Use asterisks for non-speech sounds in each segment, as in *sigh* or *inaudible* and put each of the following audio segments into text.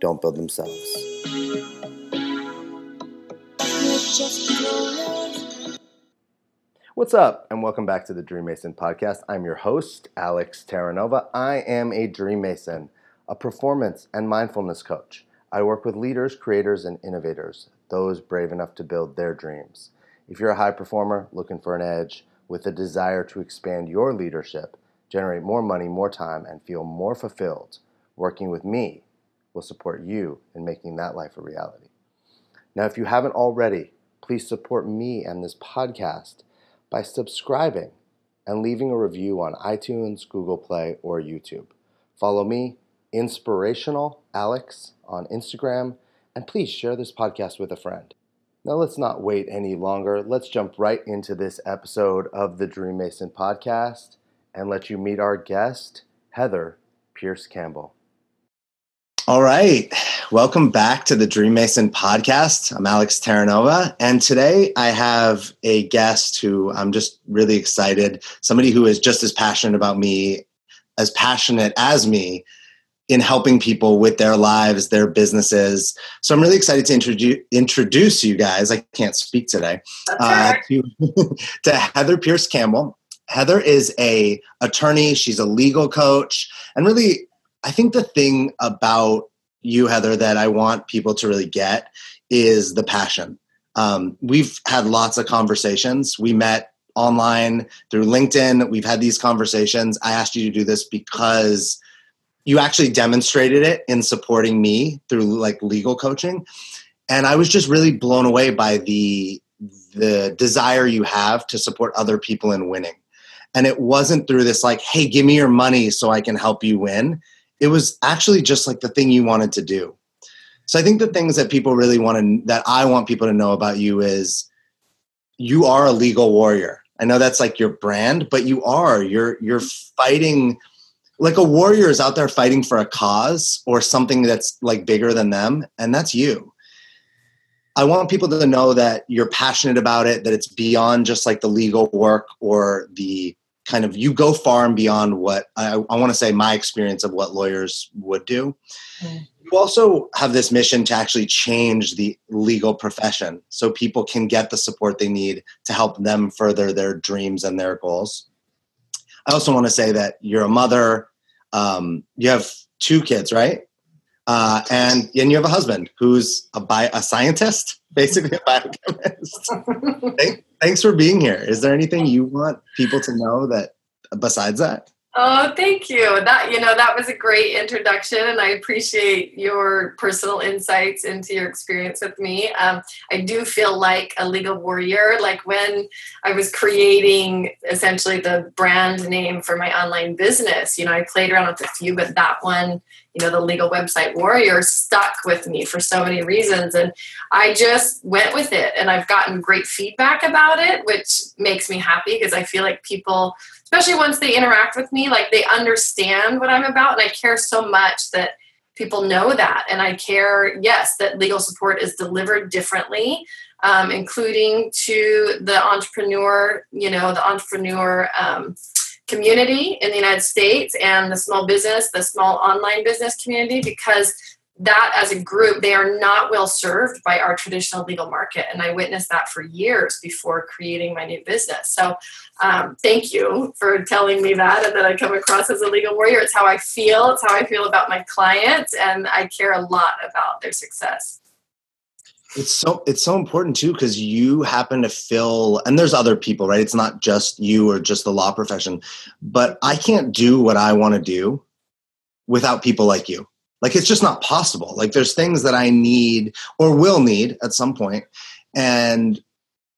don't build themselves. What's up, and welcome back to the Dream Mason podcast. I'm your host, Alex Terranova. I am a Dream Mason, a performance and mindfulness coach. I work with leaders, creators, and innovators, those brave enough to build their dreams. If you're a high performer looking for an edge with a desire to expand your leadership, generate more money, more time, and feel more fulfilled, working with me will support you in making that life a reality. Now, if you haven't already, please support me and this podcast by subscribing and leaving a review on iTunes, Google Play, or YouTube. Follow me, Inspirational Alex, on Instagram, and please share this podcast with a friend. Now, let's not wait any longer. Let's jump right into this episode of the Dream Mason podcast and let you meet our guest, Heather Pearce Campbell. All right. Welcome back to the Dream Mason podcast. I'm Alex Terranova, and today I have a guest who I'm just really excited, somebody who is just as passionate about me, as passionate as me in helping people with their lives, their businesses. So I'm really excited to introduce introduce you guys. I can't speak today. Uh, to, *laughs* to Heather Pearce Campbell. Heather is a attorney. She's a legal coach, and really I think the thing about you, Heather, that I want people to really get is the passion. Um, we've had lots of conversations. We met online through LinkedIn. We've had these conversations. I asked you to do this because you actually demonstrated it in supporting me through like legal coaching. And I was just really blown away by the the desire you have to support other people in winning. And it wasn't through this like, hey, give me your money so I can help you win it was actually just like the thing you wanted to do. So I think the things that people really want to that I want people to know about you is you are a legal warrior. I know that's like your brand, but you are. You're you're fighting like a warrior is out there fighting for a cause or something that's like bigger than them and that's you. I want people to know that you're passionate about it, that it's beyond just like the legal work or the kind of you go far and beyond what I, I want to say my experience of what lawyers would do. Mm. You also have this mission to actually change the legal profession so people can get the support they need to help them further their dreams and their goals. I also want to say that you're a mother. Um, you have two kids, right? Uh, and and you have a husband who's a bio, a scientist, basically a biochemist. Thank, thanks for being here. Is there anything you want people to know that besides that? Oh, thank you. That you know that was a great introduction, and I appreciate your personal insights into your experience with me. Um, I do feel like a legal warrior. Like when I was creating essentially the brand name for my online business, you know, I played around with a few, but that one, you know, the legal website warrior, stuck with me for so many reasons, and I just went with it, and I've gotten great feedback about it, which makes me happy because I feel like people especially once they interact with me, like they understand what I'm about. And I care so much that people know that. And I care, yes, that legal support is delivered differently, um, including to the entrepreneur, you know, the entrepreneur um, community in the United States and the small business, the small online business community, because that as a group, they are not well served by our traditional legal market. And I witnessed that for years before creating my new business. So um, thank you for telling me that and that I come across as a legal warrior. It's how I feel, it's how I feel about my clients, and I care a lot about their success. It's so it's so important too because you happen to fill and there's other people, right? It's not just you or just the law profession, but I can't do what I want to do without people like you like it's just not possible. Like there's things that I need or will need at some point, and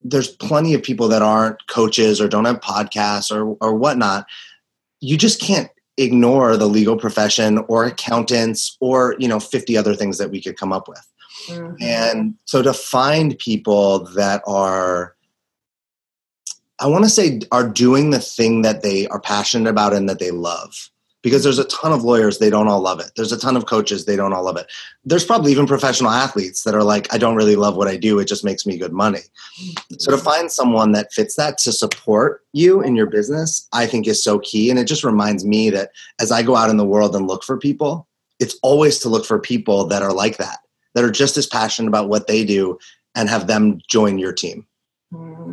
there's plenty of people that aren't coaches or don't have podcasts or or whatnot. You just can't ignore the legal profession or accountants or you know 50 other things that we could come up with mm-hmm. and so to find people that are i want to say are doing the thing that they are passionate about and that they love. Because there's a ton of lawyers they don't all love it. There's a ton of coaches they don't all love it. There's probably even professional athletes that are like i don't really love what i do it just makes me good money. So to find someone that fits that to support you in your business i think is so key. And it just reminds me that as i go out in the world and look for people it's always to look for people that are like that that are just as passionate about what they do and have them join your team mm-hmm.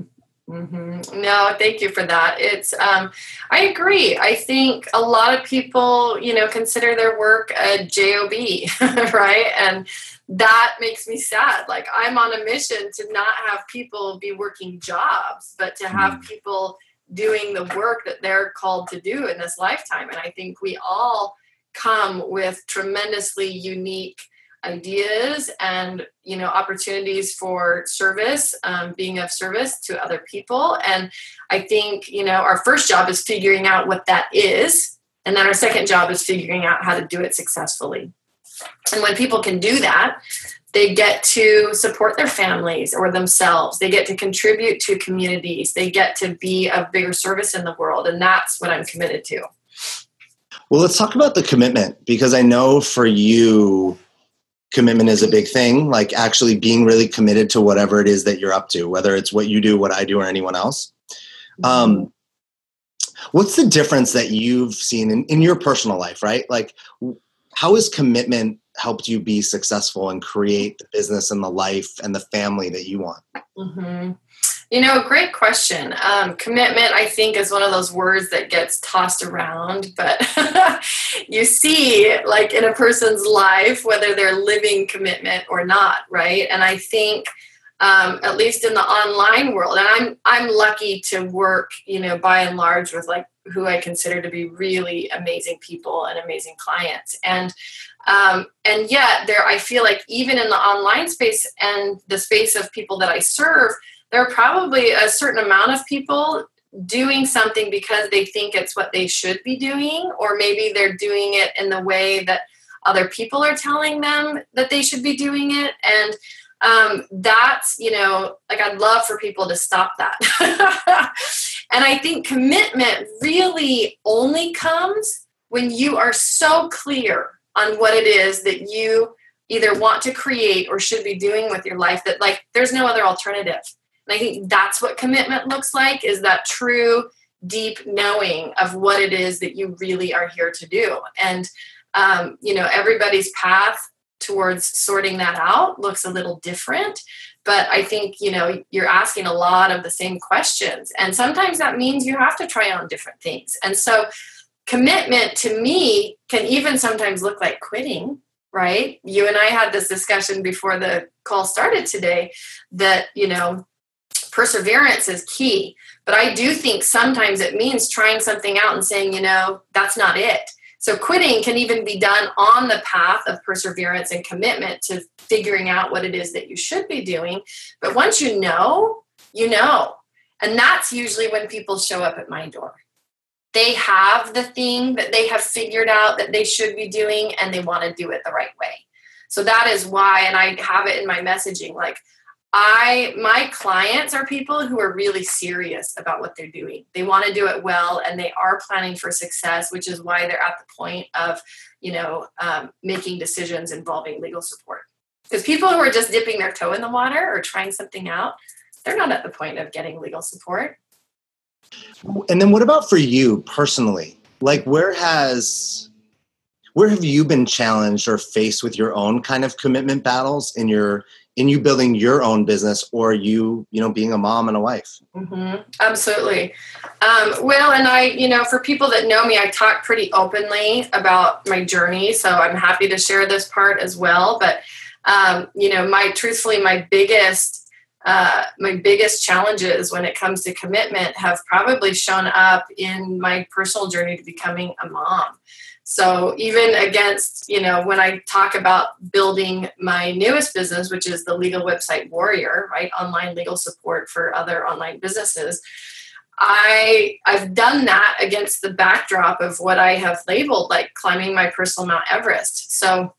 Mm-hmm. No, thank you for that. It's, um, I agree. I think a lot of people, you know, consider their work a job, *laughs* right? And that makes me sad. Like I'm on a mission to not have people be working jobs, but to have mm. people doing the work that they're called to do in this lifetime. And I think we all come with tremendously unique ideas and you know opportunities for service um, being of service to other people. And i think you know our first job is figuring out what that is and then our second job is figuring out how to do it successfully. And when people can do that they get to support their families or themselves. They get to contribute to communities. They get to be of bigger service in the world and that's what i'm committed to. Well let's talk about the commitment because i know for you commitment is a big thing like actually being really committed to whatever it is that you're up to whether it's what you do what i do or anyone else um, mm-hmm. what's the difference that you've seen in, in your personal life right like how has commitment helped you be successful and create the business and the life and the family that you want mm-hmm. You know, great question. Um, commitment, I think, is one of those words that gets tossed around, but *laughs* you see, like in a person's life, whether they're living commitment or not, right? And I think, um, at least in the online world, and I'm I'm lucky to work, you know, by and large with like who I consider to be really amazing people and amazing clients, and um, and yet there, I feel like even in the online space and the space of people that I serve there are probably a certain amount of people doing something because they think it's what they should be doing, or maybe they're doing it in the way that other people are telling them that they should be doing it. And um, that's, you know, like I'd love for people to stop that. *laughs* and I think commitment really only comes when you are so clear on what it is that you either want to create or should be doing with your life that like there's no other alternative and I think that's what commitment looks like is that true, deep knowing of what it is that you really are here to do. And, um, you know, everybody's path towards sorting that out looks a little different. But I think, you know, you're asking a lot of the same questions. And sometimes that means you have to try on different things. And so, commitment to me can even sometimes look like quitting right you and i had this discussion before the call started today that you know perseverance is key. But I do think sometimes it means trying something out and saying, you know, that's not it. So quitting can even be done on the path of perseverance and commitment to figuring out what it is that you should be doing. But once you know, you know. And that's usually when people show up at my door. They have the thing that they have figured out that they should be doing and they want to do it the right way. So that is why, and I have it in my messaging like, I my clients are people who are really serious about what they're doing. They want to do it well, and they are planning for success, which is why they're at the point of, you know, um, making decisions involving legal support. Because people who are just dipping their toe in the water or trying something out, they're not at the point of getting legal support. And then, what about for you personally? Like, where has where have you been challenged or faced with your own kind of commitment battles in your in you building your own business or you you know being a mom and a wife. Mm-hmm. absolutely. Um, well and i you know for people that know me i talk pretty openly about my journey so i'm happy to share this part as well but um, you know my truthfully my biggest uh, my biggest challenges when it comes to commitment have probably shown up in my personal journey to becoming a mom so even against, you know, when I talk about building my newest business, which is the legal website warrior, right? Online legal support for other online businesses. I I've done that against the backdrop of what I have labeled like climbing my personal Mount Everest. So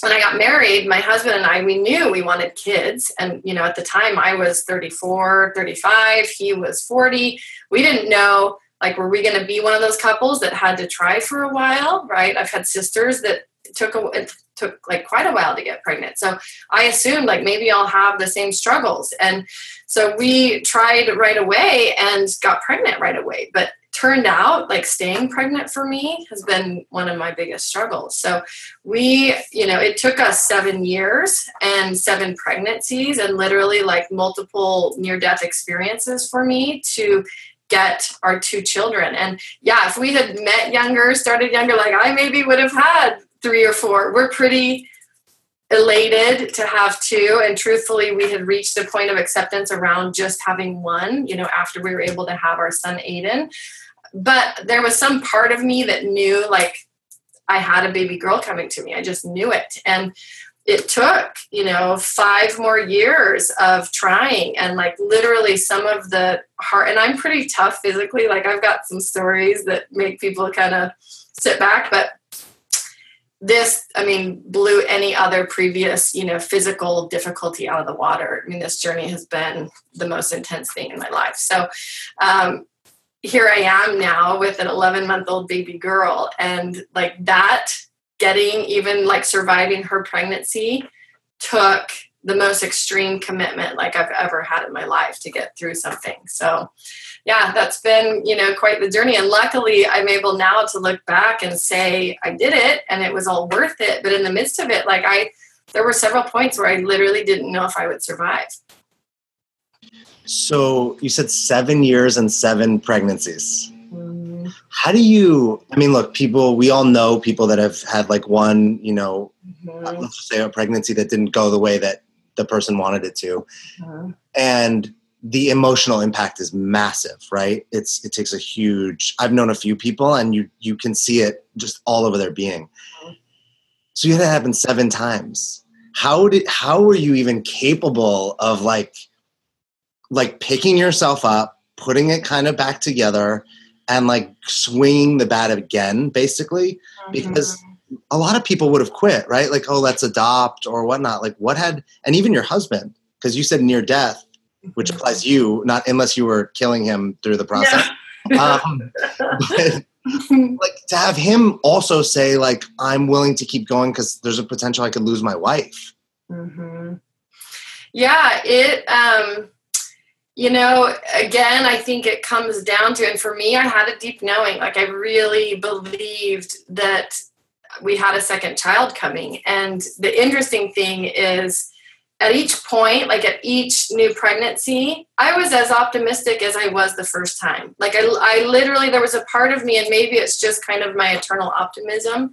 when I got married, my husband and I, we knew we wanted kids. And, you know, at the time I was 34, 35, he was 40. We didn't know, like, were we going to be one of those couples that had to try for a while, right? I've had sisters that took a, it took like quite a while to get pregnant. So I assumed like maybe I'll have the same struggles. And so we tried right away and got pregnant right away. But turned out like staying pregnant for me has been one of my biggest struggles. So we, you know, it took us seven years and seven pregnancies and literally like multiple near death experiences for me to get our two children. And yeah, if we had met younger, started younger, like I maybe would have had three or four. We're pretty elated to have two and truthfully we had reached a point of acceptance around just having one you know after we were able to have our son aiden but there was some part of me that knew like I had a baby girl coming to me. I just knew it. And it took, you know, five more years of trying and like literally some of the heart and I'm pretty tough physically. Like I've got some stories that make people kind of sit back, but this, I mean, blew any other previous, you know, physical difficulty out of the water. I mean, this journey has been the most intense thing in my life. So, um, here I am now with an 11 month old baby girl. And like that, getting even like surviving her pregnancy took the most extreme commitment like I've ever had in my life to get through something. So, yeah, that's been, you know, quite the journey. And luckily, I'm able now to look back and say I did it and it was all worth it. But in the midst of it, like I, there were several points where I literally didn't know if I would survive. So you said seven years and seven pregnancies. How do you? I mean, look, people. We all know people that have had like one, you know, mm-hmm. let's say a pregnancy that didn't go the way that the person wanted it to, mm-hmm. and the emotional impact is massive, right? It's it takes a huge. I've known a few people, and you you can see it just all over their being. Mm-hmm. So you had to happen seven times. How did? How were you even capable of like? like picking yourself up, putting it kind of back together, and like swinging the bat again, basically, mm-hmm. because a lot of people would have quit, right? Like, oh, let's adopt or whatnot. Like, what had, and even your husband, because you said near death, which mm-hmm. applies you, not unless you were killing him through the process. Yeah. *laughs* um, but, like to have him also say, like, I'm willing to keep going because there's a potential I could lose my wife. Mm-hmm. Yeah, it. um you know, again, I think it comes down to, and for me, I had a deep knowing. Like, I really believed that we had a second child coming. And the interesting thing is, at each point, like at each new pregnancy, I was as optimistic as I was the first time. Like, I, I literally, there was a part of me, and maybe it's just kind of my eternal optimism.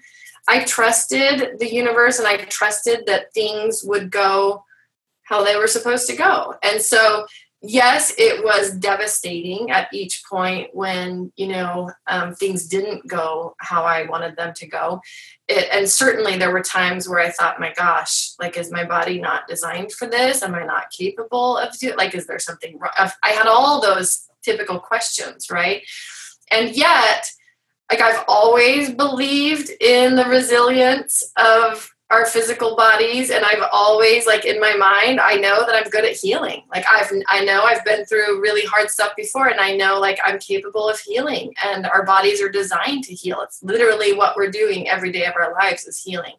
I trusted the universe and I trusted that things would go how they were supposed to go. And so yes, it was devastating at each point when you know um, things didn't go how I wanted them to go. It, and certainly there were times where I thought, my gosh, like is my body not designed for this? Am I not capable of doing? Like, is there something wrong? I had all those typical questions, right? And yet, like I've always believed in the resilience of our physical bodies and i've always like in my mind i know that i'm good at healing. Like i've i know i've been through really hard stuff before and i know like i'm capable of healing and our bodies are designed to heal. It's literally what we're doing every day of our lives is healing.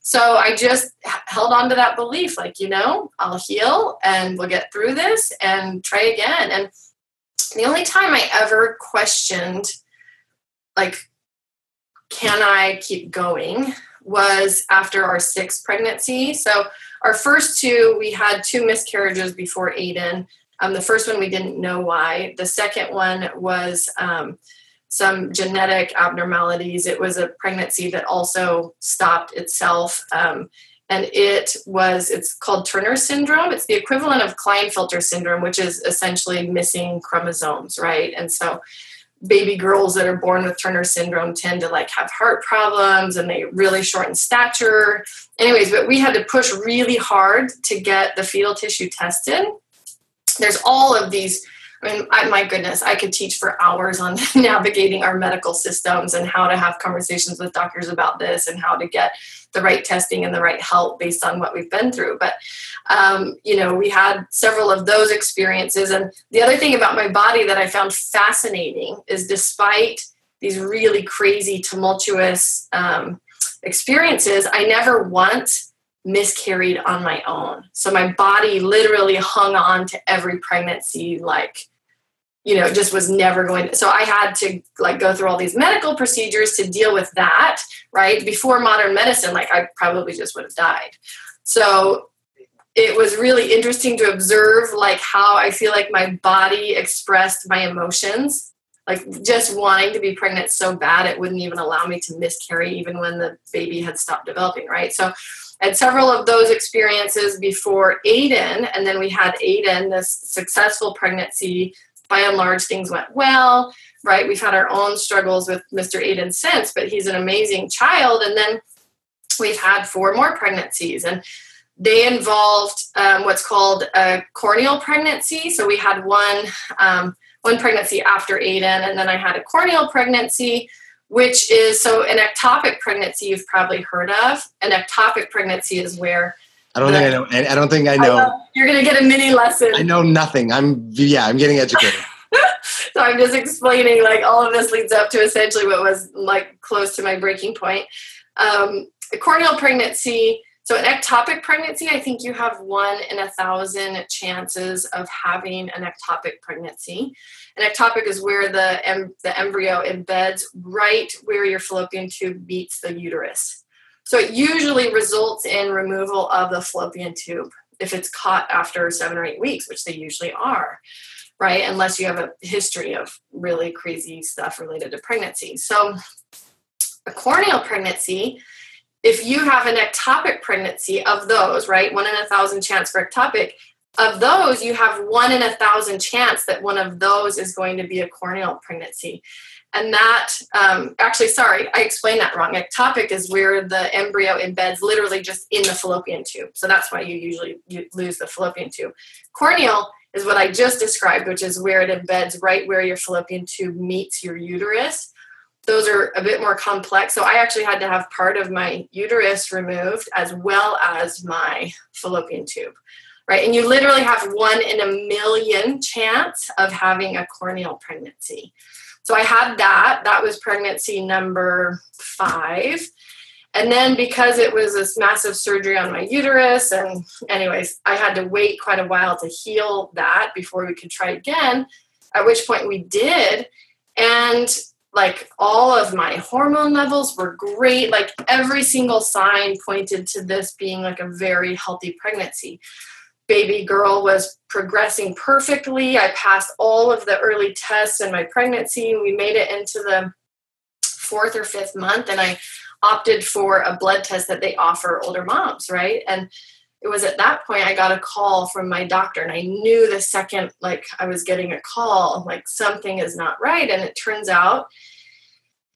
So i just held on to that belief like you know i'll heal and we'll get through this and try again. And the only time i ever questioned like can i keep going was after our sixth pregnancy. So our first two, we had two miscarriages before Aiden. Um, the first one we didn't know why. The second one was um, some genetic abnormalities. It was a pregnancy that also stopped itself. Um, and it was, it's called Turner syndrome. It's the equivalent of Klinefelter syndrome, which is essentially missing chromosomes, right? And so baby girls that are born with Turner syndrome tend to like have heart problems and they really shorten stature. Anyways, but we had to push really hard to get the fetal tissue tested. There's all of these I mean, I, my goodness, I could teach for hours on *laughs* navigating our medical systems and how to have conversations with doctors about this and how to get the right testing and the right help based on what we've been through. But, um, you know, we had several of those experiences. And the other thing about my body that I found fascinating is despite these really crazy, tumultuous um, experiences, I never once miscarried on my own. So my body literally hung on to every pregnancy like you know just was never going so i had to like go through all these medical procedures to deal with that right before modern medicine like i probably just would have died so it was really interesting to observe like how i feel like my body expressed my emotions like just wanting to be pregnant so bad it wouldn't even allow me to miscarry even when the baby had stopped developing right so I had several of those experiences before Aiden, and then we had Aiden, this successful pregnancy. By and large, things went well, right? We've had our own struggles with Mr. Aiden since, but he's an amazing child. And then we've had four more pregnancies, and they involved um, what's called a corneal pregnancy. So we had one um, one pregnancy after Aiden, and then I had a corneal pregnancy which is so an ectopic pregnancy you've probably heard of. An ectopic pregnancy is where I don't think I know. I don't think I know. I know. You're going to get a mini lesson. I know nothing. I'm yeah. I'm getting educated. *laughs* so I'm just explaining like all of this leads up to essentially what was like close to my breaking point. Um, a corneal pregnancy so, an ectopic pregnancy, I think you have one in a thousand chances of having an ectopic pregnancy. An ectopic is where the, em- the embryo embeds right where your fallopian tube meets the uterus. So, it usually results in removal of the fallopian tube if it's caught after seven or eight weeks, which they usually are, right? Unless you have a history of really crazy stuff related to pregnancy. So, a corneal pregnancy if you have an ectopic pregnancy of those, right, one in a thousand chance for ectopic, of those, you have one in a thousand chance that one of those is going to be a corneal pregnancy. And that, um, actually, sorry, I explained that wrong. Ectopic is where the embryo embeds literally just in the fallopian tube. So that's why you usually you lose the fallopian tube. Corneal is what I just described, which is where it embeds right where your fallopian tube meets your uterus those are a bit more complex. So I actually had to have part of my uterus removed as well as my fallopian tube, right? And you literally have one in a million chance of having a corneal pregnancy. So I had that. That was pregnancy number five. And then because it was this massive surgery on my uterus, and anyways, I had to wait quite a while to heal that before we could try again, at which point we did. And like all of my hormone levels were great like every single sign pointed to this being like a very healthy pregnancy baby girl was progressing perfectly. I passed all of the early tests in my pregnancy. We made it into the fourth or fifth month and i opted for a blood test that they offer older moms right? And it was at that point I got a call from my doctor and I knew the second like I was getting a call like something is not right. And it turns out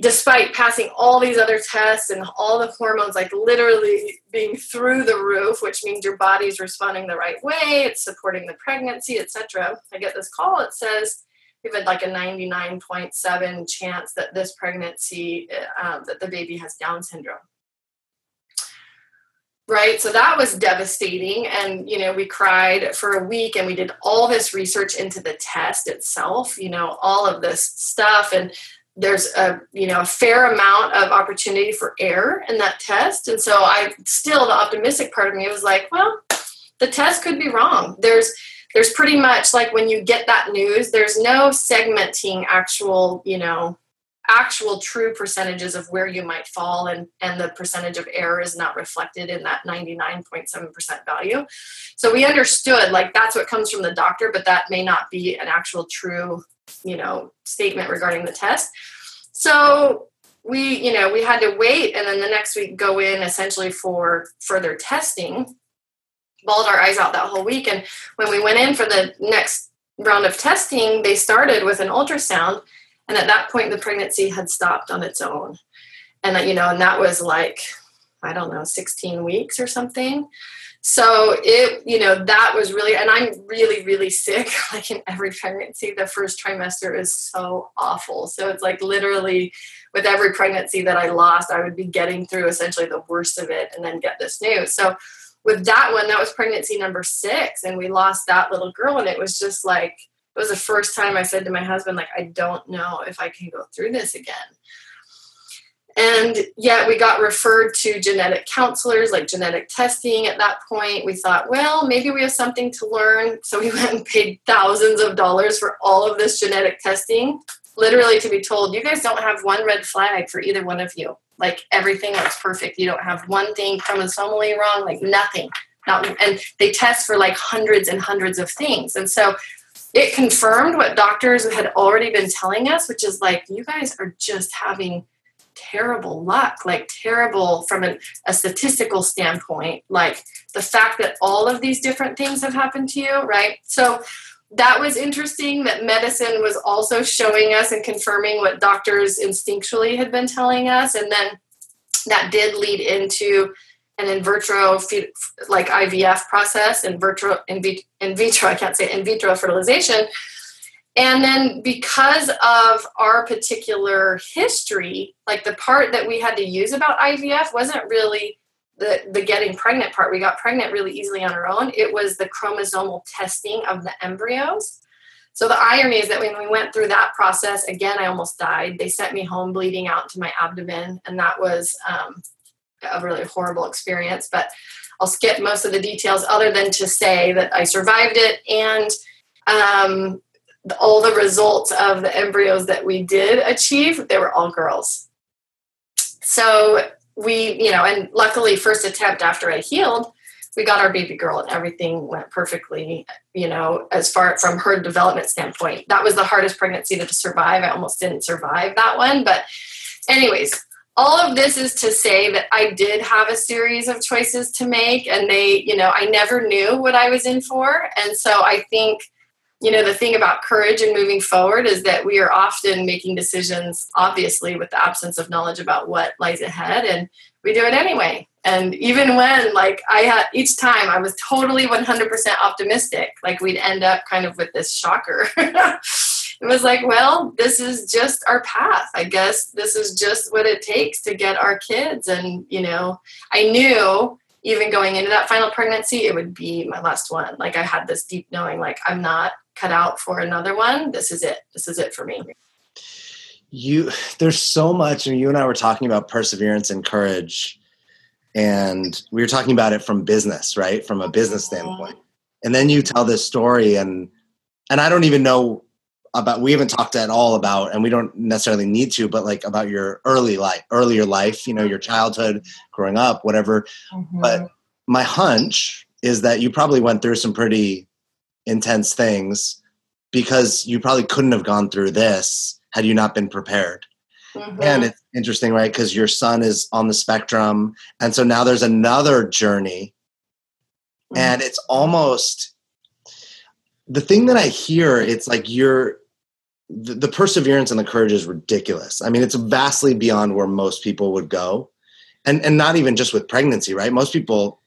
despite passing all these other tests and all the hormones like literally being through the roof which means your body's responding the right way it's supporting the pregnancy etc i get this call it says we have had like a 99.7 chance that this pregnancy uh, that the baby has down syndrome. Right? So that was devastating and you know we cried for a week and we did all this research into the test itself you know all of this stuff and there's a you know a fair amount of opportunity for error in that test. And so i still the optimistic part of me was like well the test could be wrong. There's there's pretty much like when you get that news there's no segmenting actual you know actual true percentages of where you might fall and, and the percentage of error is not reflected in that 99.7% value. So we understood like that's what comes from the doctor, but that may not be an actual true, you know, statement regarding the test. So we, you know, we had to wait and then the next week go in essentially for further testing. Balled our eyes out that whole week. And when we went in for the next round of testing, they started with an ultrasound and at that point the pregnancy had stopped on its own and you know and that was like I don't know, 16 weeks or something. So it, you know, that was really, and I'm really, really sick. *laughs* Like in every pregnancy, the first trimester is so awful. So it's like literally with every pregnancy that I lost, I would be getting through essentially the worst of it and then get this news. So with that one, that was pregnancy number six, and we lost that little girl, and it was just like, was the first time I said to my husband, like, I don't know if I can go through this again. And yet we got referred to genetic counselors, like genetic testing at that point. We thought, well, maybe we have something to learn. So we *laughs* went and paid thousands of dollars for all of this genetic testing, literally to be told, you guys don't have one red flag for either one of you. Like everything looks perfect. You don't have one thing chromosomally wrong, like nothing. Not, and they test for like hundreds and hundreds of things. And so it confirmed what doctors had already been telling us, which is like, you guys are just having terrible luck, like terrible from an, a statistical standpoint, like the fact that all of these different things have happened to you, right? So that was interesting that medicine was also showing us and confirming what doctors instinctually had been telling us. And then that did lead into an in vitro like IVF process, in vitro, in, in vitro, I can't say in vitro fertilization, and then because of our particular history, like the part that we had to use about IVF wasn't really the, the getting pregnant part. We got pregnant really easily on our own. It was the chromosomal testing of the embryos. So the irony is that when we went through that process, again, I almost died. They sent me home bleeding out to my abdomen, and that was um, a really horrible experience. But I'll skip most of the details other than to say that I survived it and um, all the results of the embryos that we did achieve, they were all girls. So we, you know, and luckily, first attempt after I healed, we got our baby girl and everything went perfectly, you know, as far from her development standpoint. That was the hardest pregnancy to survive. I almost didn't survive that one. But, anyways, all of this is to say that I did have a series of choices to make, and they, you know, I never knew what I was in for. And so I think you know the thing about courage and moving forward is that we are often making decisions obviously with the absence of knowledge about what lies ahead and we do it anyway and even when like i had each time i was totally 100% optimistic like we'd end up kind of with this shocker *laughs* it was like well this is just our path i guess this is just what it takes to get our kids and you know i knew even going into that final pregnancy it would be my last one like i had this deep knowing like i'm not cut out for another one. This is it. This is it for me. You, there's so much, and you and I were talking about perseverance and courage, and we were talking about it from business, right? From a business mm-hmm. standpoint. And then you tell this story, and and I don't even know about. We haven't talked at all about, and we don't necessarily need to, but like about your early life, earlier life, you know, your childhood, growing up, whatever. Mm-hmm. But my hunch is that you probably went through some pretty intense things because you probably couldn't have gone through this had you not been prepared. Mm-hmm. And it's interesting, right? Because your son is on the spectrum. And so now there's another journey. Mm-hmm. And it's almost the thing that I hear, it's like you're the, the perseverance and the courage is ridiculous. I mean, it's vastly beyond where most people would go. And and not even just with pregnancy, right? Most people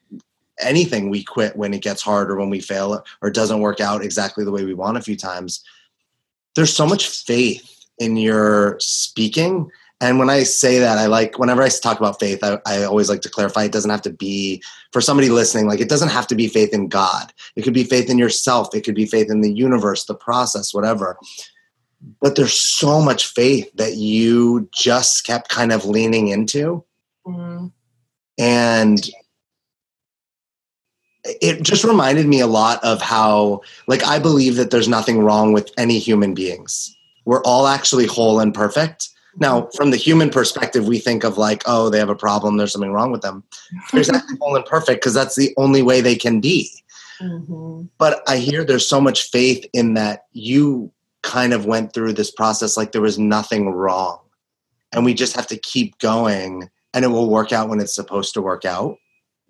anything we quit when it gets hard or when we fail or doesn't work out exactly the way we want a few times there's so much faith in your speaking and when i say that i like whenever i talk about faith I, I, always like to clarify it doesn't have to be for somebody listening like it doesn't have to be faith in god it could be faith in yourself it could be faith in the universe the process whatever but there's so much faith that you just kept kind of leaning into. Mm-hmm. and it just reminded me a lot of how like i believe that there's nothing wrong with any human beings. We're all actually whole and perfect. Now from the human perspective we think of like oh they have a problem there's something wrong with them. There's *laughs* actually whole and perfect because that's the only way they can be. Mm-hmm. but i hear there's so much faith in that you kind of went through this process like there was nothing wrong. And we just have to keep going and it will work out when it's supposed to work out.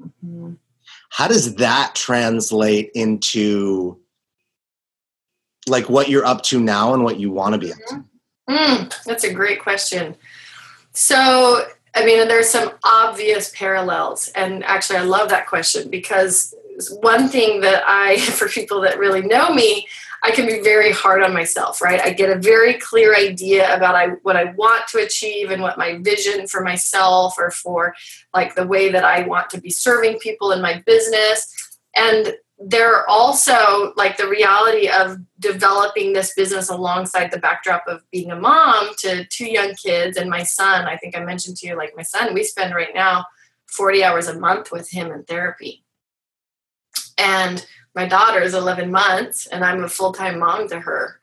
Mm-hmm. How does that translate into like what you're up to now and what you want to be up to? Mm, that's a great question. So I mean, there's some obvious parallels. And actually, I love that question because one thing that I, *laughs* for people that really know me, I can be very hard on myself, right? I get a very clear idea about I, what I want to achieve and what my vision for myself or for like the way that I want to be serving people in my business. And there are also like the reality of developing this business alongside the backdrop of being a mom to two young kids and my son. I think I mentioned to you, like my son, we spend right now 40 hours a month with him in therapy. And my daughter is 11 months and I'm a full time mom to her,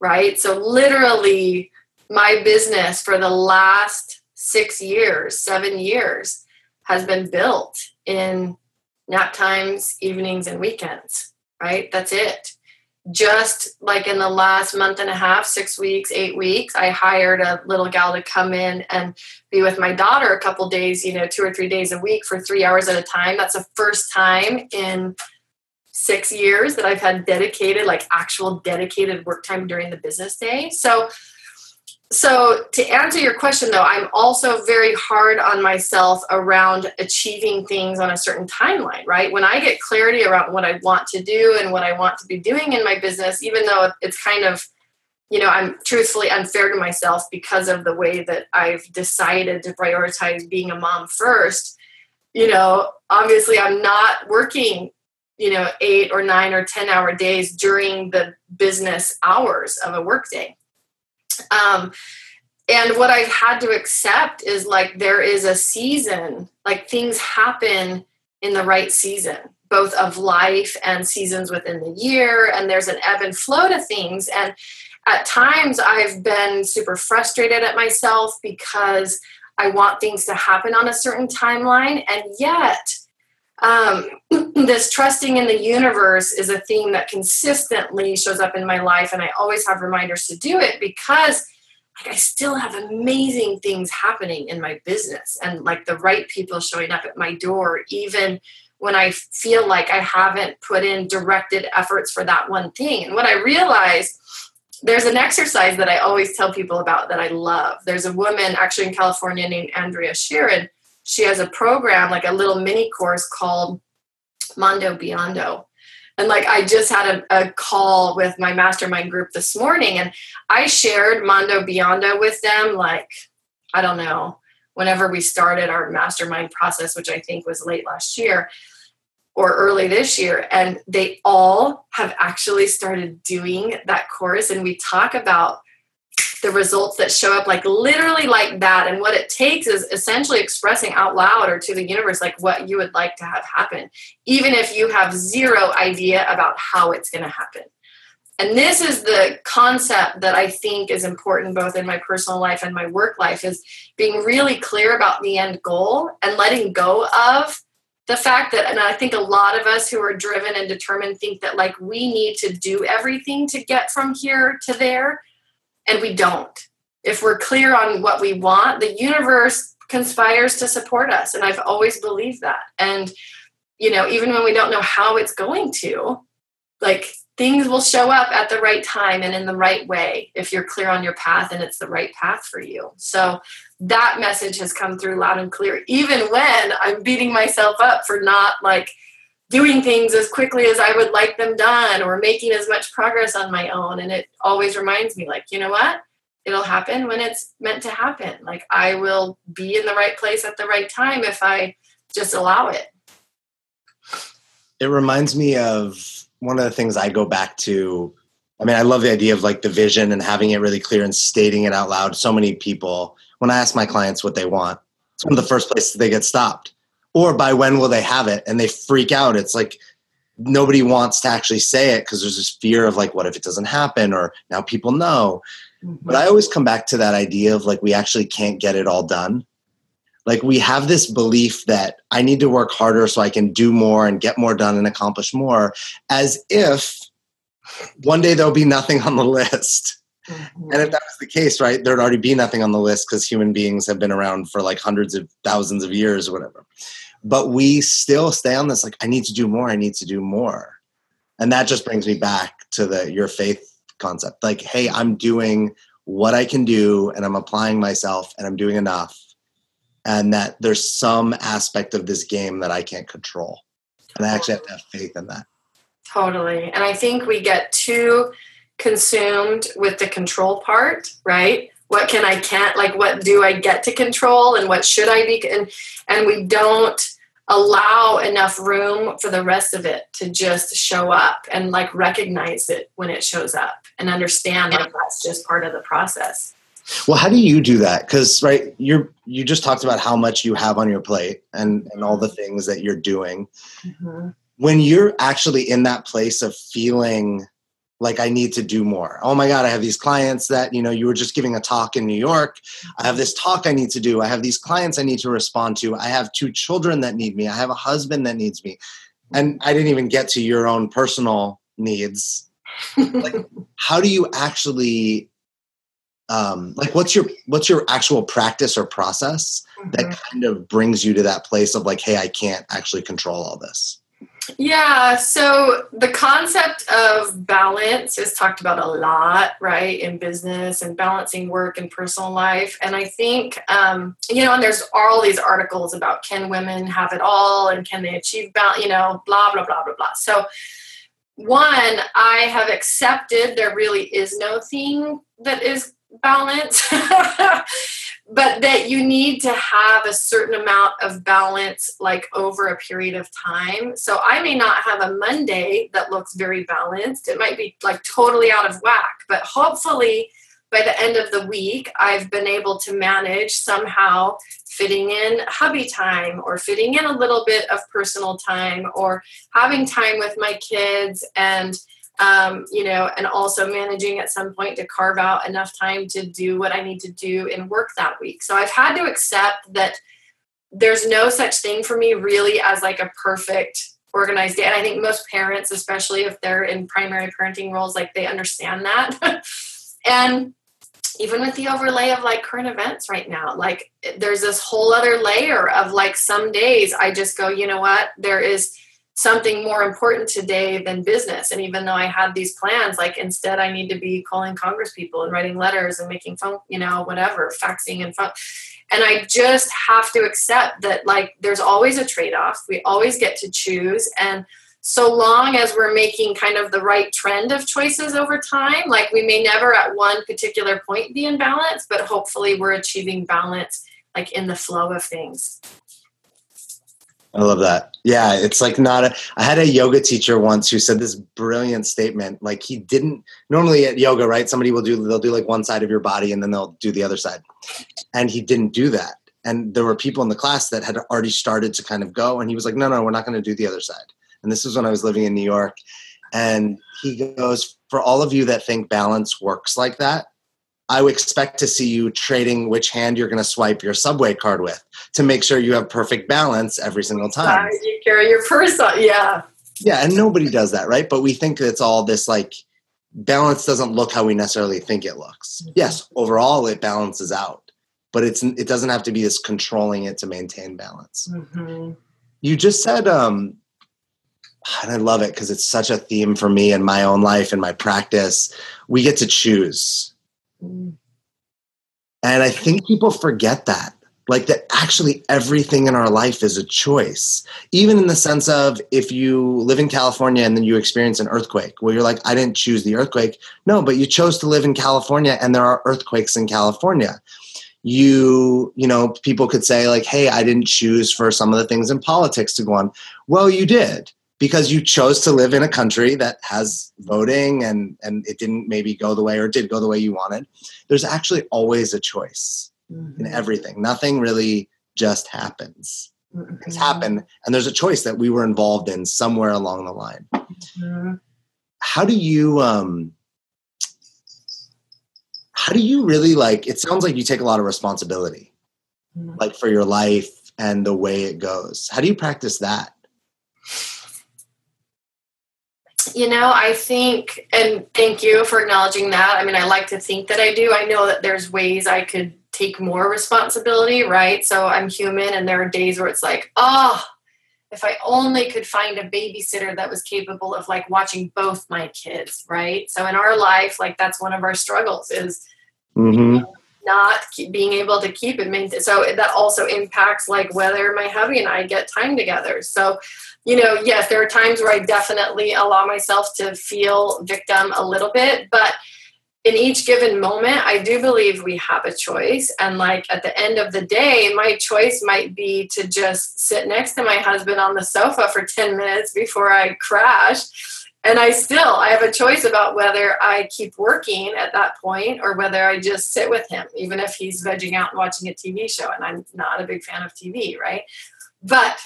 right? So, literally, my business for the last six years, seven years, has been built in nap times, evenings, and weekends, right? That's it. Just like in the last month and a half, six weeks, eight weeks, I hired a little gal to come in and be with my daughter a couple days, you know, two or three days a week for three hours at a time. That's the first time in six years that I've had dedicated, like actual dedicated work time during the business day. So, so to answer your question though, I'm also very hard on myself around achieving things on a certain timeline, right? When I get clarity around what I want to do and what I want to be doing in my business, even though it's kind of you know, I'm truthfully unfair to myself because of the way that I've decided to prioritize being a mom first. You know, obviously, I'm not working you know eight or nine or ten hour days during the business hours of a workday. Um, and what i've had to accept is like there is a season like things happen in the right season both of life and seasons within the year and there's an ebb and flow to things. And at times i've been super frustrated at myself because i want things to happen on a certain timeline and yet um, *clears throat* this trusting in the universe is a theme that consistently shows up in my life and i always have reminders to do it because like i still have amazing things happening in my business and like the right people showing up at my door even when i feel like i haven't put in directed efforts for that one thing. And what i realized there's an exercise that i always tell people about that i love. There's a woman actually in california named andrea sharon she has a program, like a little mini course called Mondo Beyondo. And like I just had a, a, call with my mastermind group this morning, and I shared Mondo Beyondo with them, like, I don't know, whenever we started our mastermind process, which I think was late last year or early this year. And they all have actually started doing that course. And we talk about the results that show up like literally like that. And what it takes is essentially expressing out loud or to the universe like what you would like to have happen even if you have zero idea about how it's going to happen. And this is the concept that i think is important both in my personal life and my work life is being really clear about the end goal and letting go of the fact that and i think a lot of us who are driven and determined think that like we need to do everything to get from here to there and we don't. If we're clear on what we want, the universe conspires to support us. And I've always believed that. And, you know, even when we don't know how it's going to, like things will show up at the right time and in the right way if you're clear on your path and it's the right path for you. So that message has come through loud and clear, even when I'm beating myself up for not like doing things as quickly as I would like them done or making as much progress on my own. And it always reminds me, like, you know what? It'll happen when it's meant to happen. Like, I will be in the right place at the right time if I just allow it. It reminds me of one of the things I go back to. I mean, I love the idea of like the vision and having it really clear and stating it out loud. So many people, when I ask my clients what they want, it's one of the first places they get stopped or by when will they have it? And they freak out. It's like nobody wants to actually say it because there's this fear of like what if it doesn't happen or now people know? Mm-hmm. but i always come back to that idea of like we actually can't get it all done. Like we have this belief that i need to work harder so i can do more and get more done and accomplish more as if one day there'll be nothing on the list. Mm-hmm. And if that was the case, right, there'd already be nothing on the list because human beings have been around for like hundreds of thousands of years or whatever but we still stay on this like i need to do more i need to do more and that just brings me back to the your faith concept like hey i'm doing what i can do and i'm applying myself and i'm doing enough and that there's some aspect of this game that I can't control. And I actually have to have faith in that. Totally. And I think we get too consumed with the control part, right? What can I can't like what do I get to control and what should I be and and we don't allow enough room for the rest of it to just show up and like recognize it when it shows up and understand that that's just part of the process. Well, how do you do that? Because right, you're you just talked about how much you have on your plate and and all the things that you're doing. Mm-hmm. When you're actually in that place of feeling like I need to do more. Oh my God, I have these clients that, you know, you were just giving a talk in New York. I have this talk I need to do. I have these clients I need to respond to. I have two children that need me. I have a husband that needs me. And I didn't even get to your own personal needs. like, *laughs* how do you actually um, like what's your what's your actual practice or process mm-hmm. that kind of brings you to that place of like hey i can't actually control all this yeah so the concept of balance is talked about a lot right in business and balancing work and personal life. And i think um, you know and there's all these articles about can women have it all and can they achieve balance you know blah blah blah blah blah. So one i have accepted there really is no thing that is balance, *laughs* but that you need to have a certain amount of balance like over a period of time. So I may not have a Monday that looks very balanced. It might be like totally out of whack, but hopefully by the end of the week, I've been able to manage somehow fitting in hubby time or fitting in a little bit of personal time or having time with my kids and um, you know, and also managing at some point to carve out enough time to do what I need to do in work that week. So I've had to accept that there's no such thing for me really as like a perfect organized day. And I think most parents, especially if they're in primary parenting roles, like they understand that. *laughs* and even with the overlay of like current events right now, like there's this whole other layer of like some days I just go, you know what, there is something more important today than business. And even though I had these plans, like instead I need to be calling Congress people and writing letters and making phone, you know, whatever, faxing and phone. And I just have to accept that like there's always a trade-off. We always get to choose. And so long as we're making kind of the right trend of choices over time, like we may never at one particular point be in balance, but hopefully we're achieving balance like in the flow of things. I love that. Yeah, it's like not a. I had a yoga teacher once who said this brilliant statement. Like he didn't normally at yoga, right? Somebody will do they'll do like one side of your body and then they'll do the other side, and he didn't do that. And there were people in the class that had already started to kind of go, and he was like, "No, no, we're not going to do the other side." And this was when I was living in New York, and he goes, "For all of you that think balance works like that, I would expect to see you trading which hand you're going to swipe your subway card with to make sure you have perfect balance every single time. You carry your purse on, yeah. Yeah, and nobody does that, right? But we think it's all this like balance doesn't look how we necessarily think it looks. Mm-hmm. Yes, overall it balances out, but it's it doesn't have to be this controlling it to maintain balance. Mm-hmm. You just said, um, and I love it because it's such a theme for me in my own life and my practice. We get to choose and I think people forget that. Like that actually everything in our life is a choice. Even in the sense of if you live in California and then you experience an earthquake, well, you're like, I didn't choose the earthquake. No, but you chose to live in California and there are earthquakes in California. You, you know, people could say, like, hey, I didn't choose for some of the things in politics to go on. Well, you did because you chose to live in a country that has voting and and it didn't maybe go the way or did go the way you wanted there's actually always a choice mm-hmm. in everything nothing really just happens mm-hmm. it's happened and there's a choice that we were involved in somewhere along the line mm-hmm. how do you um how do you really like it sounds like you take a lot of responsibility mm-hmm. like for your life and the way it goes how do you practice that you know, I think, and thank you for acknowledging that. I mean, I like to think that I do. I know that there's ways I could take more responsibility, right? So I'm human, and there are days where it's like, oh, if I only could find a babysitter that was capable of like watching both my kids, right? So in our life, like that's one of our struggles is mm-hmm. not keep, being able to keep it maintain. So that also impacts like whether my hubby and I get time together. So, you know, yes, there are times where I definitely allow myself to feel victim a little bit, but in each given moment, I do believe we have a choice. And like at the end of the day, my choice might be to just sit next to my husband on the sofa for 10 minutes before I crash. And I still I have a choice about whether I keep working at that point or whether I just sit with him, even if he's vegging out and watching a TV show. And I'm not a big fan of TV, right? But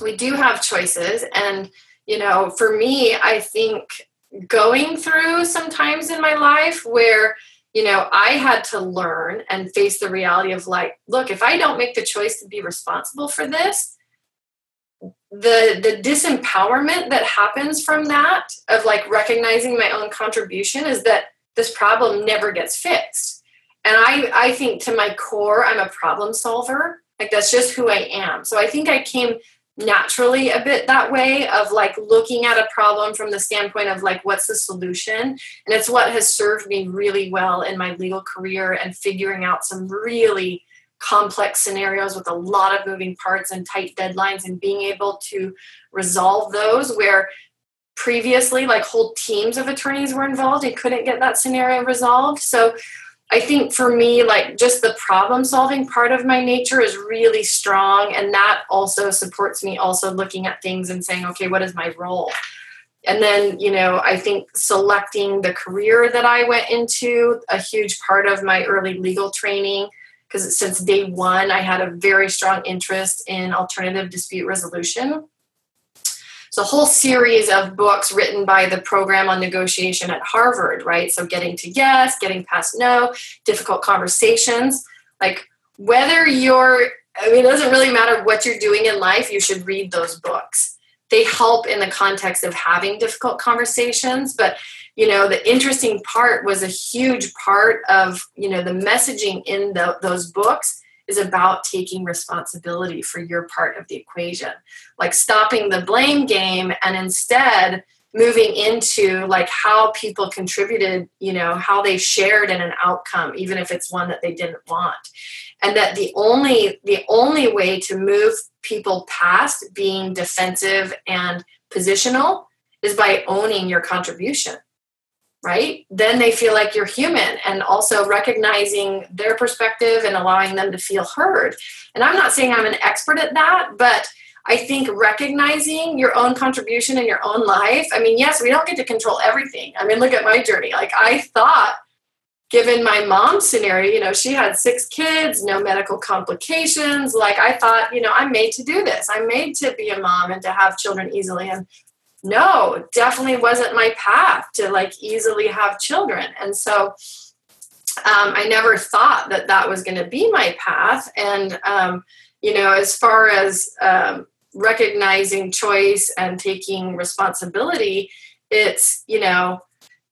we do have choices. And, you know, for me, I think going through sometimes in my life where you know i had to learn and face the reality of like look if i don't make the choice to be responsible for this the the disempowerment that happens from that of like recognizing my own contribution is that this problem never gets fixed. And i i think to my core i'm a problem solver. Like that's just who i am. So i think i came naturally a bit that way of like looking at a problem from the standpoint of like what's the solution? And it's what has served me really well in my legal career and figuring out some really complex scenarios with a lot of moving parts and tight deadlines and being able to resolve those where previously like whole teams of attorneys were involved and couldn't get that scenario resolved. So I think for me, like just the problem solving part of my nature is really strong. And that also supports me also looking at things and saying, okay, what is my role? And then, you know, I think selecting the career that I went into, a huge part of my early legal training, because since day one, I had a very strong interest in alternative dispute resolution a whole series of books written by the program on negotiation at Harvard, right? So getting to yes, getting past no, difficult conversations. Like whether you're, I mean, it doesn't really matter what you're doing in life, you should read those books. They help in the context of having difficult conversations, but you know the interesting part was a huge part of you know the messaging in the, those books is about taking responsibility for your part of the equation like stopping the blame game and instead moving into like how people contributed you know how they shared in an outcome even if it's one that they didn't want. And that the only the only way to move people past being defensive and positional is by owning your contribution right? Then they feel like you're human and also recognizing their perspective and allowing them to feel heard. And I'm not saying I'm an expert at that, but I think recognizing your own contribution in your own life. I mean, yes, we don't get to control everything. I mean, look at my journey. Like, I thought, given my mom's scenario, you know, she had six kids, no medical complications. Like, I thought, you know, I'm made to do this. I'm made to be a mom and to have children easily. And no, definitely wasn't my path to like easily have children. And so um, I never thought that that was going to be my path. And, um, you know, as far as um, recognizing choice and taking responsibility, it's, you know,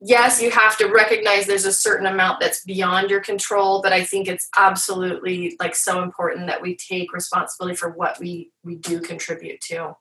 yes, you have to recognize there's a certain amount that's beyond your control, but I think it's absolutely like so important that we take responsibility for what we we do contribute to.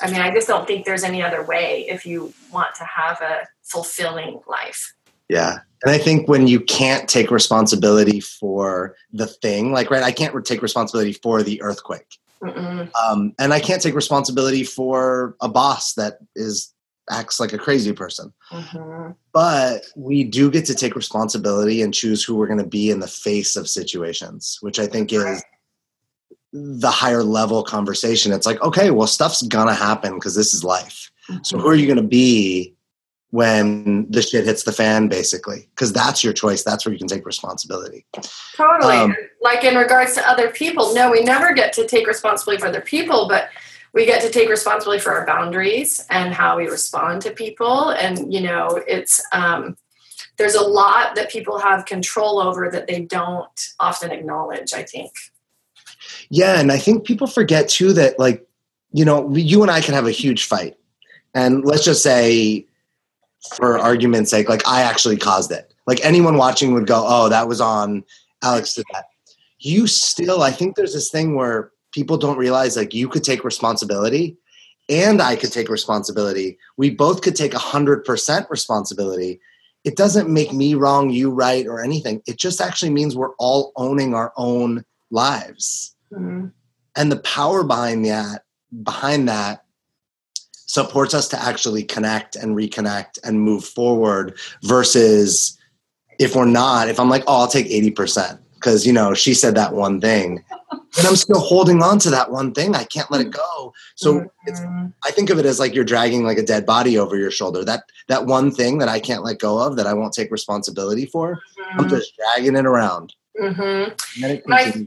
I mean, I just don't think there's any other way if you want to have a fulfilling life. Yeah. And I think when you can't take responsibility for the thing, like, right, I can't take responsibility for the earthquake. Um, and I can't take responsibility for a boss that is acts like a crazy person. Mm-hmm. But we do get to take responsibility and choose who we're going to be in the face of situations, which I think is the higher level conversation. It's like, okay, well, stuff's gonna happen because this is life. Mm-hmm. So who are you gonna be when the shit hits the fan, basically? Because that's your choice. That's where you can take responsibility. Totally. Um, like in regards to other people, no, we never get to take responsibility for other people, but we get to take responsibility for our boundaries and how we respond to people. And you know, it's um, there's a lot that people have control over that they don't often acknowledge. I think. Yeah, and I think people forget too that like you know you and I can have a huge fight, and let's just say, for argument's sake, like I actually caused it. Like anyone watching would go, "Oh, that was on Alex did that." You still, I think there's this thing where people don't realize like you could take responsibility and I could take responsibility. We both could take 100% responsibility it doesn't make me wrong, you right, or anything. It just actually means we're all owning our own lives. Mm-hmm. And the power behind that, behind that supports us to actually connect and reconnect and move forward versus if we're not, if I'm like, oh, I'll take 80% because, you know, she said that one thing and I'm still holding on to that one thing. I can't let it go. So mm-hmm. I think of it as like you're dragging like a dead body over your shoulder. That, that one thing that I can't let go of that I won't take responsibility for, mm-hmm. I'm just dragging it around. Mm-hmm.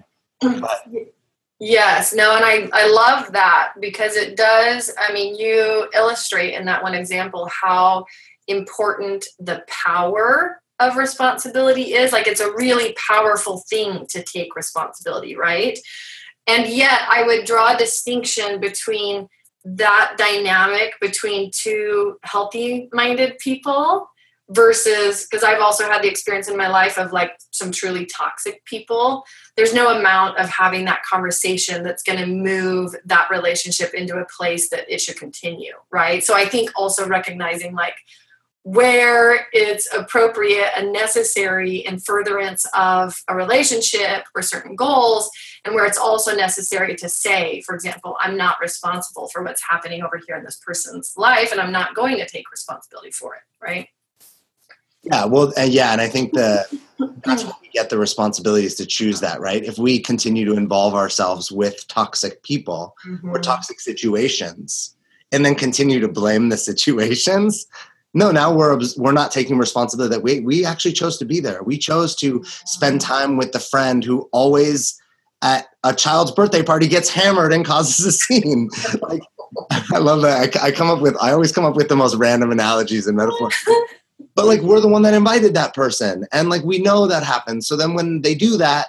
Yes, no, and I, I love that because it does. I mean, you illustrate in that one example how important the power of responsibility is. Like, it's a really powerful thing to take responsibility, right? And yet, I would draw a distinction between that dynamic between two healthy minded people versus because I've also had the experience in my life of like some truly toxic people. There's no amount of having that conversation that's going to move that relationship into a place that it should continue, right? So I think also recognizing like where it's appropriate and necessary in furtherance of a relationship or certain goals, and where it's also necessary to say, for example, I'm not responsible for what's happening over here in this person's life, and I'm not going to take responsibility for it, right? Yeah, well, and yeah, and I think the that's when we get the responsibilities to choose that, right? If we continue to involve ourselves with toxic people mm-hmm. or toxic situations, and then continue to blame the situations, no, now we're we're not taking responsibility that we we actually chose to be there. We chose to spend time with the friend who always at a child's birthday party gets hammered and causes a scene. *laughs* like I love that. I, I come up with I always come up with the most random analogies and metaphors *laughs* but like we're the one that invited that person and like we know that happens so then when they do that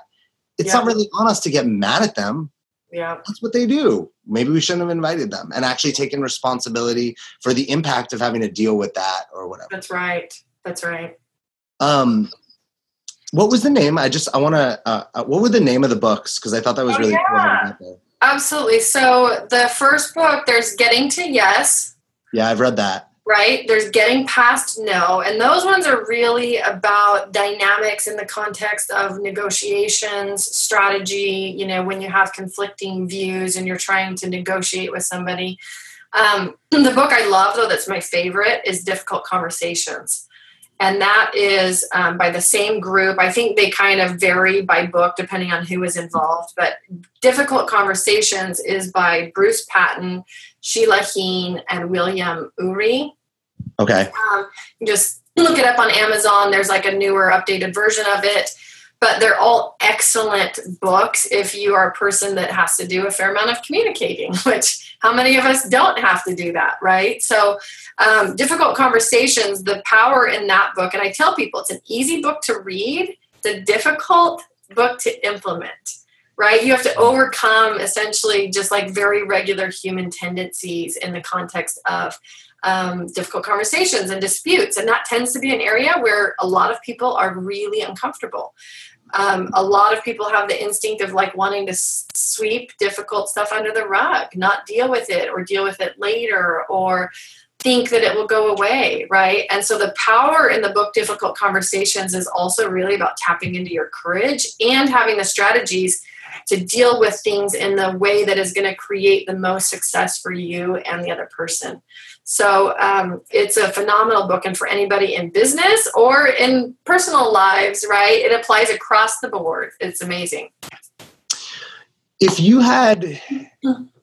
it's yeah. not really on us to get mad at them. Yeah. That's what they do. Maybe we shouldn't have invited them and actually taken responsibility for the impact of having to deal with that or whatever. That's right. That's right. Um what was the name? I just i want to uh, uh, what were the name of the books? Because i thought that was oh, really yeah. cool absolutely. So the first book there's getting to yes. Yeah i've read that right? There's getting past no. And those ones are really about dynamics in the context of negotiations, strategy, you know, when you have conflicting views and you're trying to negotiate with somebody. Um, *clears throat* the book I love, though, that's my favorite is Difficult Conversations. And that is um, by the same group. I think they kind of vary by book depending on who is involved. But Difficult Conversations is by Bruce Patton, Sheila Heen, and William Ury. Okay. Um, just look it up on Amazon. There's like a newer, updated version of it. But they're all excellent books if you are a person that has to do a fair amount of communicating, *laughs* which how many of us don't have to do that, right? So, um, difficult conversations, the power in that book, and I tell people it's an easy book to read, it's a difficult book to implement right? You have to overcome essentially just like very regular human tendencies in the context of um, difficult conversations and disputes. And that tends to be an area where a lot of people are really uncomfortable. Um, a lot of people have the instinct of like wanting to sweep difficult stuff under the rug, not deal with it or deal with it later or think that it will go away, right? And so the power in the book Difficult Conversations is also really about tapping into your courage and having the strategies to deal with things in the way that is going to create the most success for you and the other person. So um, it's a phenomenal book, and for anybody in business or in personal lives, right? It applies across the board. It's amazing. If you had,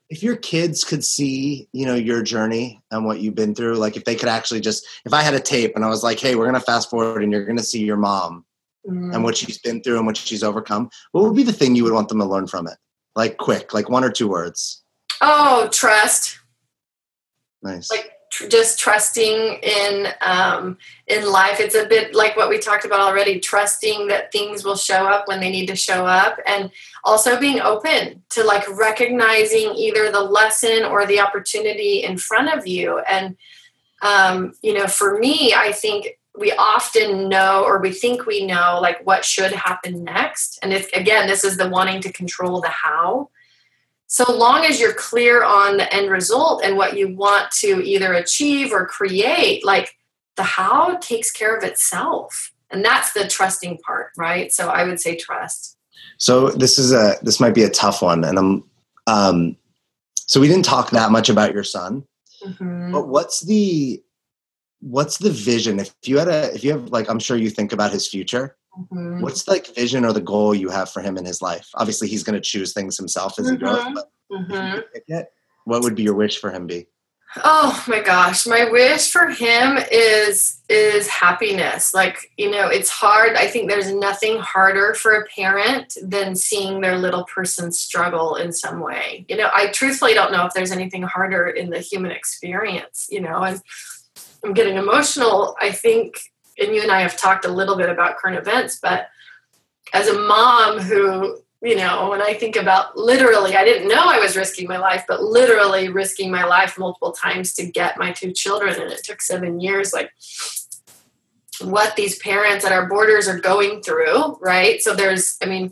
if your kids could see, you know, your journey and what you've been through, like if they could actually just, if I had a tape and I was like, hey, we're going to fast forward and you're going to see your mom mm. and what she's been through and what she's overcome, what would be the thing you would want them to learn from it? Like quick, like one or two words. Oh, trust. Nice. Like tr- just trusting in um, in life. It's a bit like what we talked about already. Trusting that things will show up when they need to show up, and also being open to like recognizing either the lesson or the opportunity in front of you. And um, you know, for me, I think we often know or we think we know like what should happen next and if again this is the wanting to control the how so long as you're clear on the end result and what you want to either achieve or create like the how takes care of itself. And that's the trusting part right? So i would say trust. So this is a this might be a tough one and i'm um so we didn't talk that much about your son. Mm-hmm. but what's the what's the vision? If you had a if you have like i'm sure you think about his future mm-hmm. what's like vision or the goal you have for him in his life obviously he's going to choose things himself as mm-hmm. he grows mm-hmm. but mm-hmm. it, what would be your wish for him be oh my gosh my wish for him is is happiness like you know it's hard i think there's nothing harder for a parent than seeing their little person struggle in some way you know i truthfully don't know if there's anything harder in the human experience you know and I'm getting emotional, I think, and you and I have talked a little bit about current events, but as a mom who, you know, when I think about literally, I didn't know I was risking my life, but literally risking my life multiple times to get my two children, and it took seven years, like what these parents at our borders are going through, right? So there's, I mean,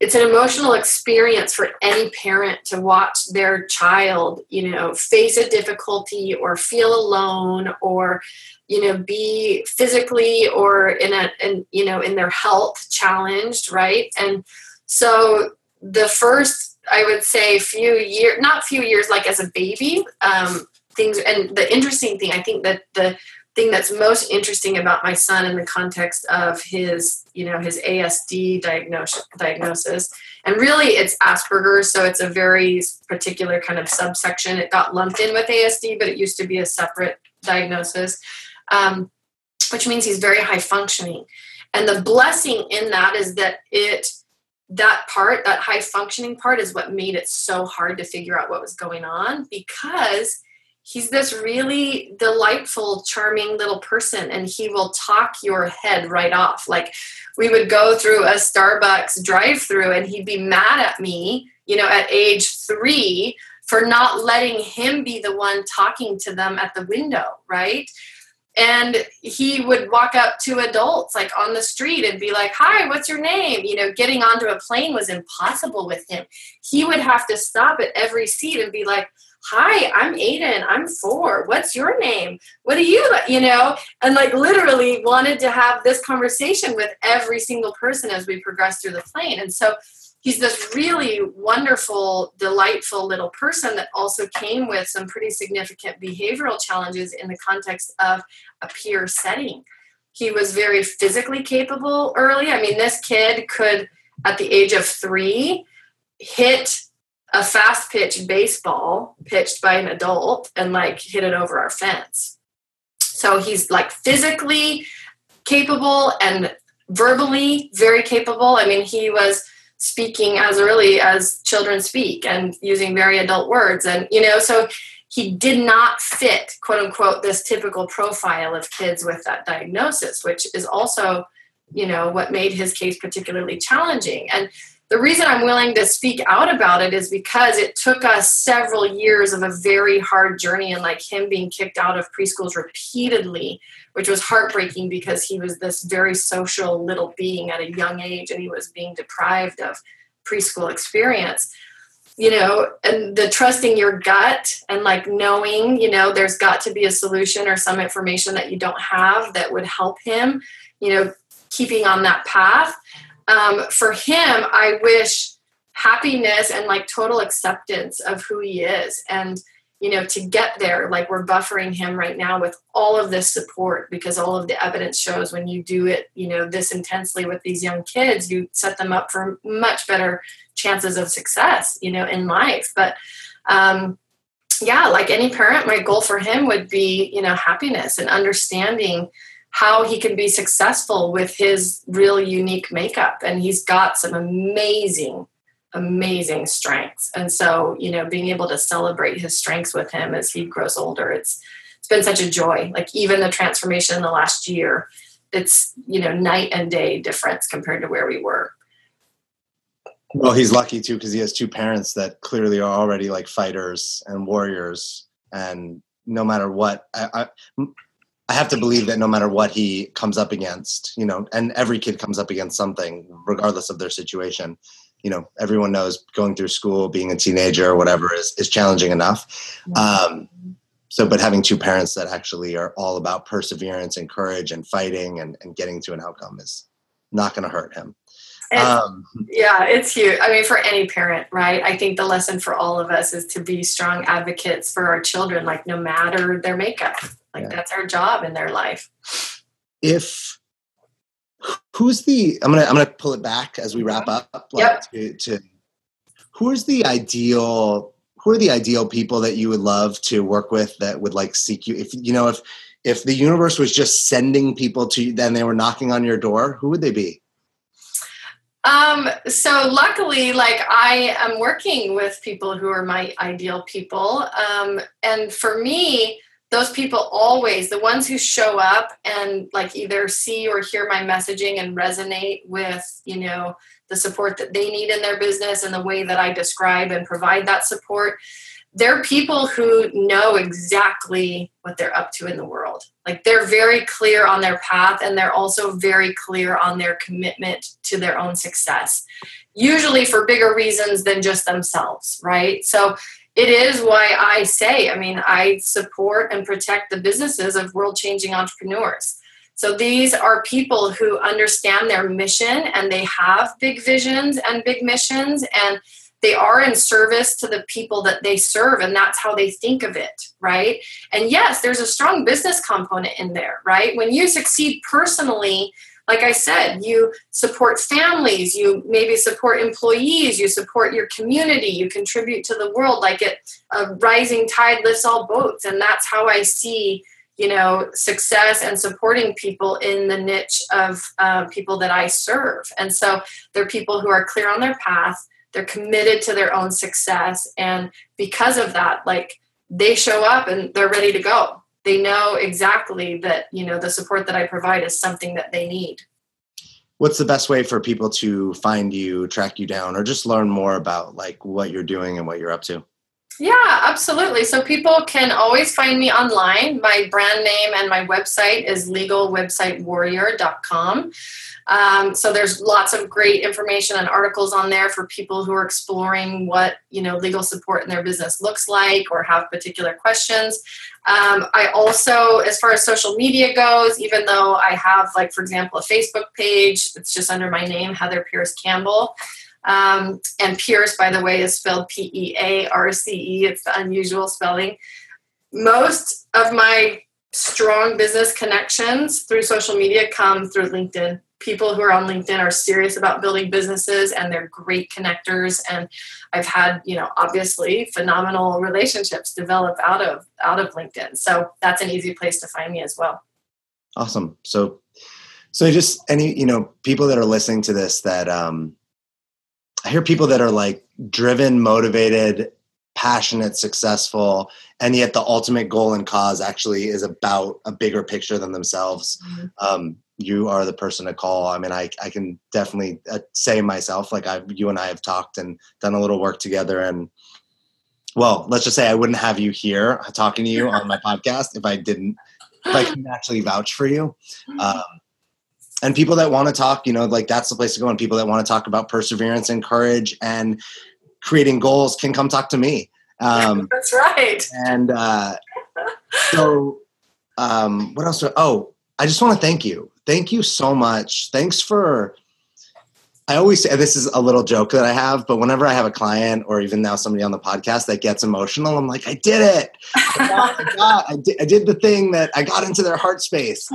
it's an emotional experience for any parent to watch their child you know face a difficulty or feel alone or you know be physically or in a and you know in their health challenged right? And so the first i would say few years not few years like as a baby um, things and the interesting thing i think that the thing that's most interesting about my son in the context of his you know his asd diagnosis diagnosis and really it's asperger's so it's a very particular kind of subsection. It got lumped in with asd but it used to be a separate diagnosis um, which means he's very high functioning and the blessing in that is that it that part that high functioning part is what made it so hard to figure out what was going on because he's this really delightful, charming little person, and he will talk your head right off. Like we would go through a Starbucks drive-through, and he'd be mad at me, you know, at age three for not letting him be the one talking to them at the window, right? And he would walk up to adults like on the street and be like, Hi, what's your name? You know, getting onto a plane was impossible with him. He would have to stop at every seat and be like, hi i'm aiden. I'm four. What's your name? What do you you know? And like literally wanted to have this conversation with every single person as we progressed through the plane. And so he's this really wonderful delightful little person that also came with some pretty significant behavioral challenges in the context of a peer setting he was very physically capable early i mean this kid could at the age of three hit a fast pitch baseball pitched by an adult and like hit it over our fence. So he's like physically capable and verbally very capable. I mean, he was speaking as early as children speak and using very adult words. And, you know, so he did not fit, quote unquote, this typical profile of kids with that diagnosis, which is also, you know, what made his case particularly challenging. And the reason I'm willing to speak out about it is because it took us several years of a very hard journey and like him being kicked out of preschools repeatedly, which was heartbreaking because he was this very social little being at a young age and he was being deprived of preschool experience. You know, and the trusting your gut and like knowing, you know, there's got to be a solution or some information that you don't have that would help him, you know, keeping on that path um, for him, I wish happiness and like total acceptance of who he is. And, you know, to get there, like we're buffering him right now with all of this support because all of the evidence shows when you do it, you know, this intensely with these young kids, you set them up for much better chances of success, you know, in life. But, um, yeah, like any parent, my goal for him would be, you know, happiness and understanding how he can be successful with his real unique makeup. And he's got some amazing, amazing strengths. And so, you know, being able to celebrate his strengths with him as he grows older, it's it's been such a joy. Like even the transformation in the last year, it's you know night and day difference compared to where we were. Well, he's lucky too because he has two parents that clearly are already like fighters and warriors, and no matter what, I, I, I have to believe that no matter what he comes up against, you know, and every kid comes up against something, regardless of their situation. You know, everyone knows going through school, being a teenager or whatever is, is challenging enough. Um, so but having two parents that actually are all about perseverance and courage and fighting and, and getting to an outcome is not going to hurt him. Um, yeah it's huge. I mean for any parent right? I think the lesson for all of us is to be strong advocates for our children like no matter their makeup. Like yeah. that's our job in their life. If who's the i'm gonna i'm gonna pull it back as we wrap mm-hmm. up like, yep. to, to who's the ideal who are the ideal people that you would love to work with that would like seek you if you know if if the universe was just sending people to you then they were knocking on your door who would they be um, so luckily, like I am working with people who are my ideal people. Um, and for me, those people always, the ones who show up and like either see or hear my messaging and resonate with, you know, the support that they need in their business and the way that I describe and provide that support they're people who know exactly what they're up to in the world. Like they're very clear on their path and they're also very clear on their commitment to their own success, usually for bigger reasons than just themselves, right? So it is why I say, I mean, I support and protect the businesses of world changing entrepreneurs. So these are people who understand their mission and they have big visions and big missions and they are in service to the people that they serve and that's how they think of it right and yes there's a strong business component in there right when you succeed personally like i said you support families you maybe support employees you support your community you contribute to the world like it a rising tide lifts all boats. And that's how i see you know success and supporting people in the niche of uh, people that i serve. And so they're people who are clear on their path they're committed to their own success and because of that like they show up and they're ready to go they know exactly that you know the support that i provide is something that they need. What's the best way for people to find you track you down or just learn more about like what you're doing and what you're up to? Yeah absolutely. So people can always find me online. My brand name and my website is legalwebsitewarrior.com um, so there's lots of great information and articles on there for people who are exploring what you know legal support in their business looks like or have particular questions. Um, I also, as far as social media goes, even though I have like for example a Facebook page, it's just under my name Heather Pearce Campbell. Um, and Pearce, by the way, is spelled P E A R C E. It's the unusual spelling. Most of my strong business connections through social media come through LinkedIn people who are on LinkedIn are serious about building businesses and they're great connectors and I've had, you know, obviously phenomenal relationships develop out of out of LinkedIn. So that's an easy place to find me as well. Awesome. So so just any, you know, people that are listening to this that um I hear people that are like driven, motivated, passionate, successful, and yet the ultimate goal and cause actually is about a bigger picture than themselves. Mm-hmm. Um, you are the person to call. I mean, I, I can definitely uh, say myself, like I, you and I have talked and done a little work together. And well, let's just say I wouldn't have you here talking to you on my podcast if I didn't, if I can actually vouch for you. Mm-hmm. Um, and people that want to talk, you know, like that's the place to go. And people that want to talk about perseverance and courage and creating goals can come talk to me. Um, *laughs* that's right. And uh, so, um, what else? Oh, I just want to thank you thank you so much. Thanks for. I always say this is a little joke that I have, but whenever I have a client or even now somebody on the podcast that gets emotional, I'm like, I did it. I, got, I, *laughs* got, I, did, I did the thing that I got into their heart space.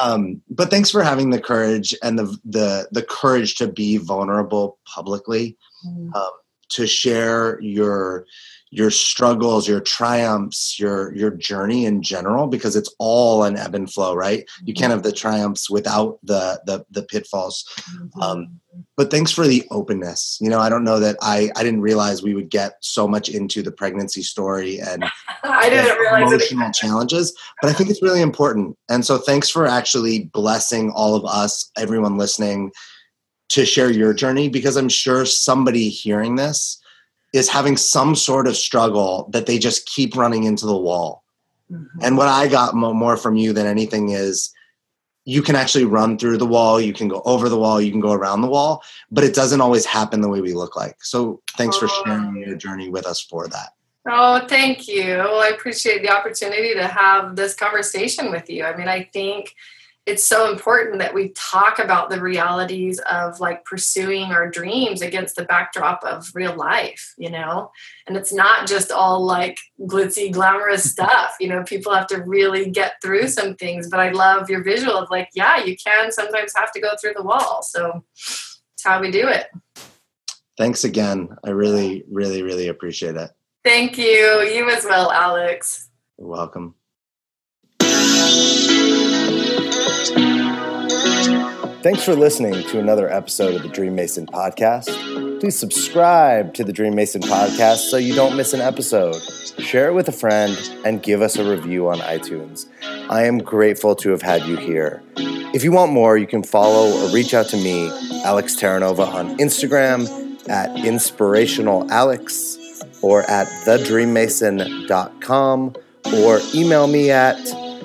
Um, but thanks for having the courage and the the the courage to be vulnerable publicly, mm. um, to share your your struggles, your triumphs, your your journey in general, because it's all an ebb and flow, right? You can't have the triumphs without the the, the pitfalls. Mm-hmm. Um, but thanks for the openness. You know, I don't know that I I didn't realize we would get so much into the pregnancy story and *laughs* I didn't realize emotional challenges, but I think it's really important. And so, thanks for actually blessing all of us, everyone listening, to share your journey, because I'm sure somebody hearing this is having some sort of struggle that they just keep running into the wall. Mm-hmm. And what I got more from you than anything is you can actually run through the wall, you can go over the wall, you can go around the wall, but it doesn't always happen the way we look like. So thanks for sharing your journey with us for that. Oh, thank you. Well, I appreciate the opportunity to have this conversation with you. I mean, I think it's so important that we talk about the realities of like pursuing our dreams against the backdrop of real life, you know? And it's not just all like glitzy, glamorous *laughs* stuff. You know, people have to really get through some things. But I love your visual of like, yeah, you can sometimes have to go through the wall. So it's how we do it. Thanks again. I really, really, really appreciate it. Thank you. You as well, Alex. You're welcome. Thanks for listening to another episode of the DreamMason podcast. Please subscribe to the DreamMason podcast so you don't miss an episode. Share it with a friend and give us a review on iTunes. I am grateful to have had you here. If you want more, you can follow or reach out to me, Alex Terranova, on Instagram at inspirationalalex or at thedreammason.com or email me at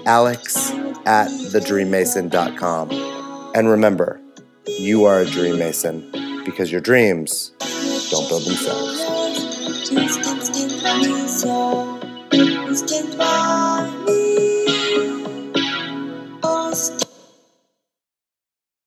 alex at thedreammason.com. And remember, you are a dream mason because your dreams don't build themselves.